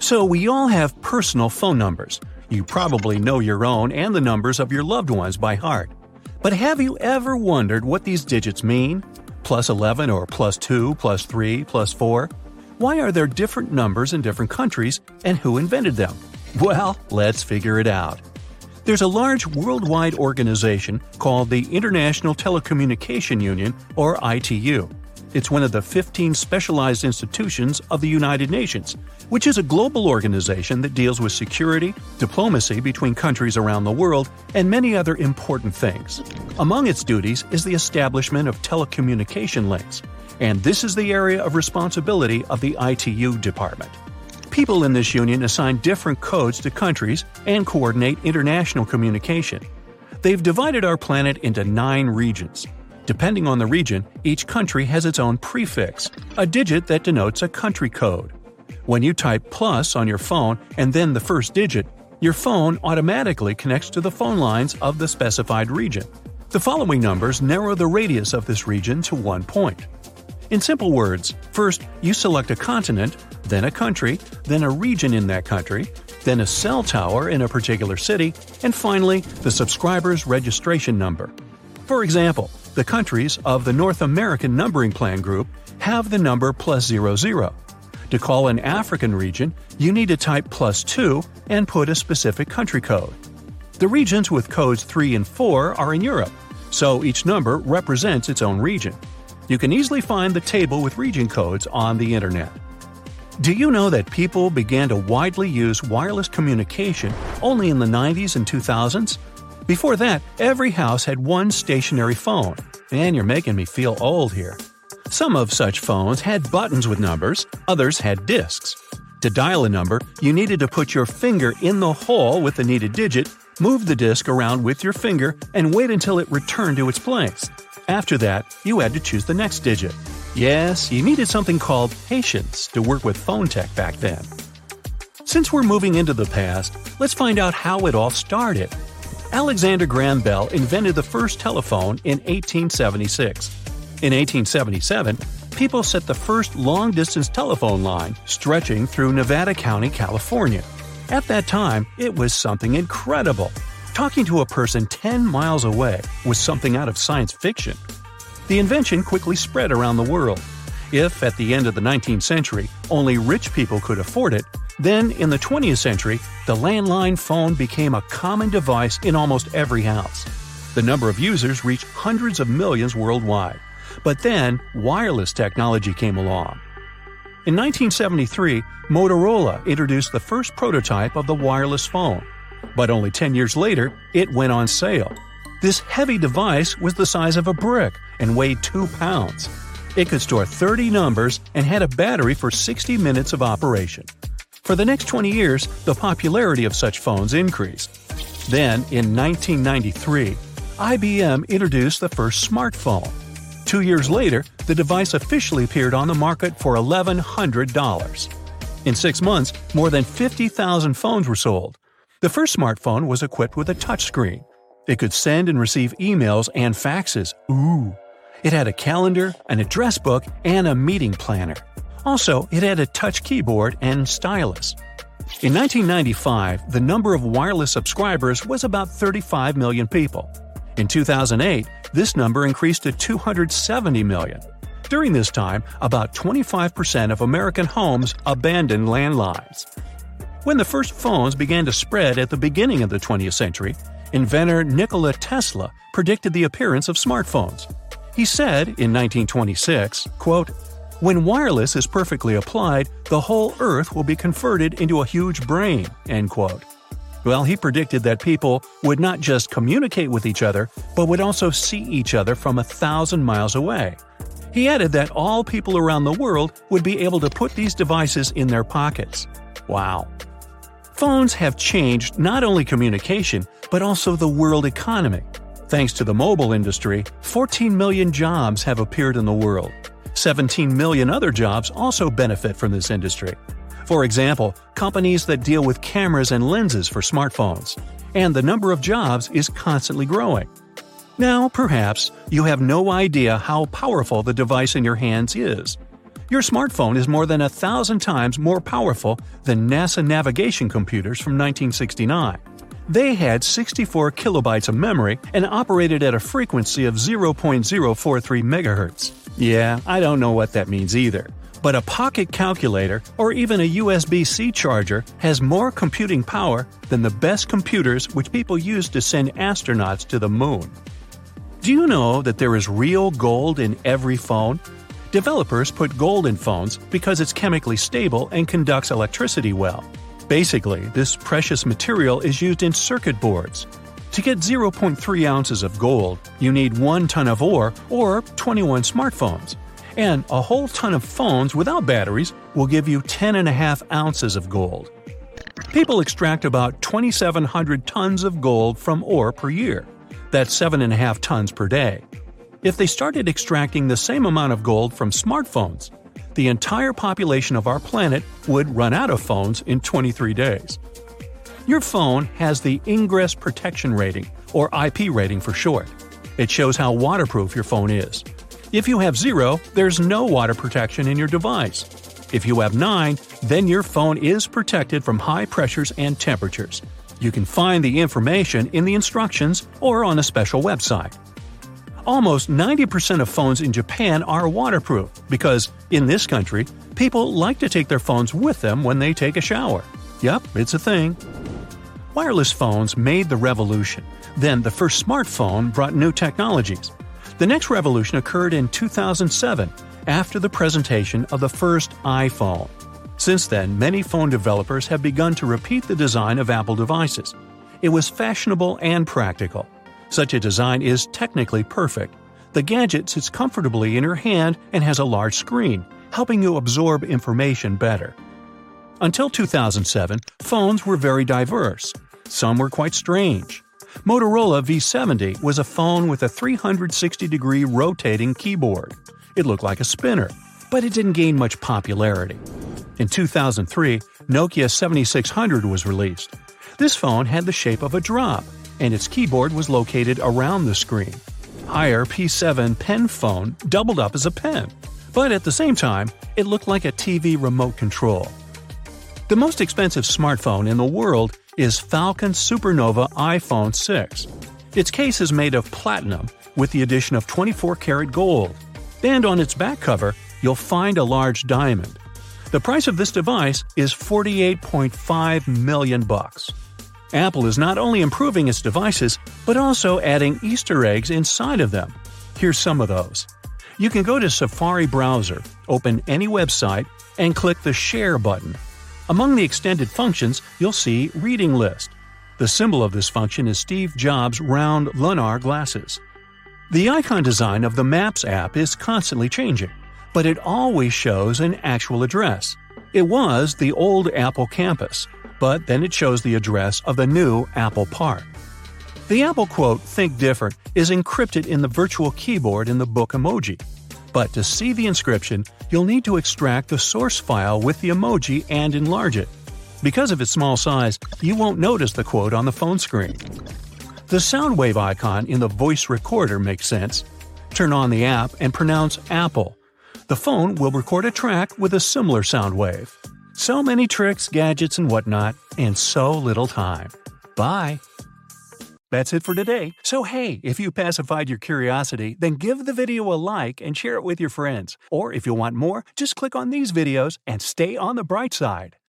So, we all have personal phone numbers. You probably know your own and the numbers of your loved ones by heart. But have you ever wondered what these digits mean? Plus 11 or plus 2, plus 3, plus 4? Why are there different numbers in different countries, and who invented them? Well, let's figure it out. There's a large worldwide organization called the International Telecommunication Union, or ITU. It's one of the 15 specialized institutions of the United Nations, which is a global organization that deals with security, diplomacy between countries around the world, and many other important things. Among its duties is the establishment of telecommunication links, and this is the area of responsibility of the ITU department. People in this union assign different codes to countries and coordinate international communication. They've divided our planet into nine regions. Depending on the region, each country has its own prefix, a digit that denotes a country code. When you type plus on your phone and then the first digit, your phone automatically connects to the phone lines of the specified region. The following numbers narrow the radius of this region to one point. In simple words, first you select a continent, then a country, then a region in that country, then a cell tower in a particular city, and finally the subscriber's registration number. For example, the countries of the North American Numbering Plan Group have the number plus 00. To call an African region, you need to type plus 2 and put a specific country code. The regions with codes 3 and 4 are in Europe, so each number represents its own region. You can easily find the table with region codes on the internet. Do you know that people began to widely use wireless communication only in the 90s and 2000s? Before that, every house had one stationary phone. And you're making me feel old here. Some of such phones had buttons with numbers, others had discs. To dial a number, you needed to put your finger in the hole with the needed digit, move the disc around with your finger, and wait until it returned to its place. After that, you had to choose the next digit. Yes, you needed something called patience to work with phone tech back then. Since we're moving into the past, let's find out how it all started. Alexander Graham Bell invented the first telephone in 1876. In 1877, people set the first long distance telephone line stretching through Nevada County, California. At that time, it was something incredible. Talking to a person 10 miles away was something out of science fiction. The invention quickly spread around the world. If, at the end of the 19th century, only rich people could afford it, then in the 20th century, the landline phone became a common device in almost every house. The number of users reached hundreds of millions worldwide. But then, wireless technology came along. In 1973, Motorola introduced the first prototype of the wireless phone. But only 10 years later, it went on sale. This heavy device was the size of a brick and weighed 2 pounds. It could store 30 numbers and had a battery for 60 minutes of operation. For the next 20 years, the popularity of such phones increased. Then, in 1993, IBM introduced the first smartphone. Two years later, the device officially appeared on the market for $1,100. In six months, more than 50,000 phones were sold. The first smartphone was equipped with a touchscreen. It could send and receive emails and faxes. Ooh. It had a calendar, an address book, and a meeting planner. Also, it had a touch keyboard and stylus. In 1995, the number of wireless subscribers was about 35 million people. In 2008, this number increased to 270 million. During this time, about 25% of American homes abandoned landlines. When the first phones began to spread at the beginning of the 20th century, inventor Nikola Tesla predicted the appearance of smartphones. He said in 1926, quote, When wireless is perfectly applied, the whole Earth will be converted into a huge brain. End quote. Well, he predicted that people would not just communicate with each other, but would also see each other from a thousand miles away. He added that all people around the world would be able to put these devices in their pockets. Wow. Phones have changed not only communication, but also the world economy. Thanks to the mobile industry, 14 million jobs have appeared in the world. 17 million other jobs also benefit from this industry. For example, companies that deal with cameras and lenses for smartphones. And the number of jobs is constantly growing. Now, perhaps, you have no idea how powerful the device in your hands is. Your smartphone is more than a thousand times more powerful than NASA navigation computers from 1969. They had 64 kilobytes of memory and operated at a frequency of 0.043 MHz. Yeah, I don't know what that means either. But a pocket calculator or even a USB C charger has more computing power than the best computers which people use to send astronauts to the moon. Do you know that there is real gold in every phone? Developers put gold in phones because it's chemically stable and conducts electricity well. Basically, this precious material is used in circuit boards. To get 0.3 ounces of gold, you need 1 ton of ore or 21 smartphones. And a whole ton of phones without batteries will give you 10.5 ounces of gold. People extract about 2,700 tons of gold from ore per year. That's 7.5 tons per day. If they started extracting the same amount of gold from smartphones, the entire population of our planet would run out of phones in 23 days. Your phone has the Ingress Protection Rating, or IP rating for short. It shows how waterproof your phone is. If you have 0, there's no water protection in your device. If you have 9, then your phone is protected from high pressures and temperatures. You can find the information in the instructions or on a special website. Almost 90% of phones in Japan are waterproof because, in this country, people like to take their phones with them when they take a shower. Yep, it's a thing. Wireless phones made the revolution. Then the first smartphone brought new technologies. The next revolution occurred in 2007, after the presentation of the first iPhone. Since then, many phone developers have begun to repeat the design of Apple devices. It was fashionable and practical. Such a design is technically perfect. The gadget sits comfortably in your hand and has a large screen, helping you absorb information better. Until 2007, phones were very diverse. Some were quite strange. Motorola V70 was a phone with a 360 degree rotating keyboard. It looked like a spinner, but it didn't gain much popularity. In 2003, Nokia 7600 was released. This phone had the shape of a drop, and its keyboard was located around the screen. Haier P7 pen phone doubled up as a pen, but at the same time, it looked like a TV remote control. The most expensive smartphone in the world is Falcon Supernova iPhone 6. Its case is made of platinum with the addition of 24 karat gold. And on its back cover, you'll find a large diamond. The price of this device is 48.5 million bucks. Apple is not only improving its devices, but also adding Easter eggs inside of them. Here's some of those. You can go to Safari browser, open any website, and click the Share button. Among the extended functions, you'll see Reading List. The symbol of this function is Steve Jobs' round lunar glasses. The icon design of the Maps app is constantly changing, but it always shows an actual address. It was the old Apple campus, but then it shows the address of the new Apple Park. The Apple quote, Think Different, is encrypted in the virtual keyboard in the book emoji. But to see the inscription, you'll need to extract the source file with the emoji and enlarge it. Because of its small size, you won't notice the quote on the phone screen. The sound wave icon in the voice recorder makes sense. Turn on the app and pronounce Apple. The phone will record a track with a similar sound wave. So many tricks, gadgets, and whatnot, and so little time. Bye. That's it for today. So, hey, if you pacified your curiosity, then give the video a like and share it with your friends. Or if you want more, just click on these videos and stay on the bright side.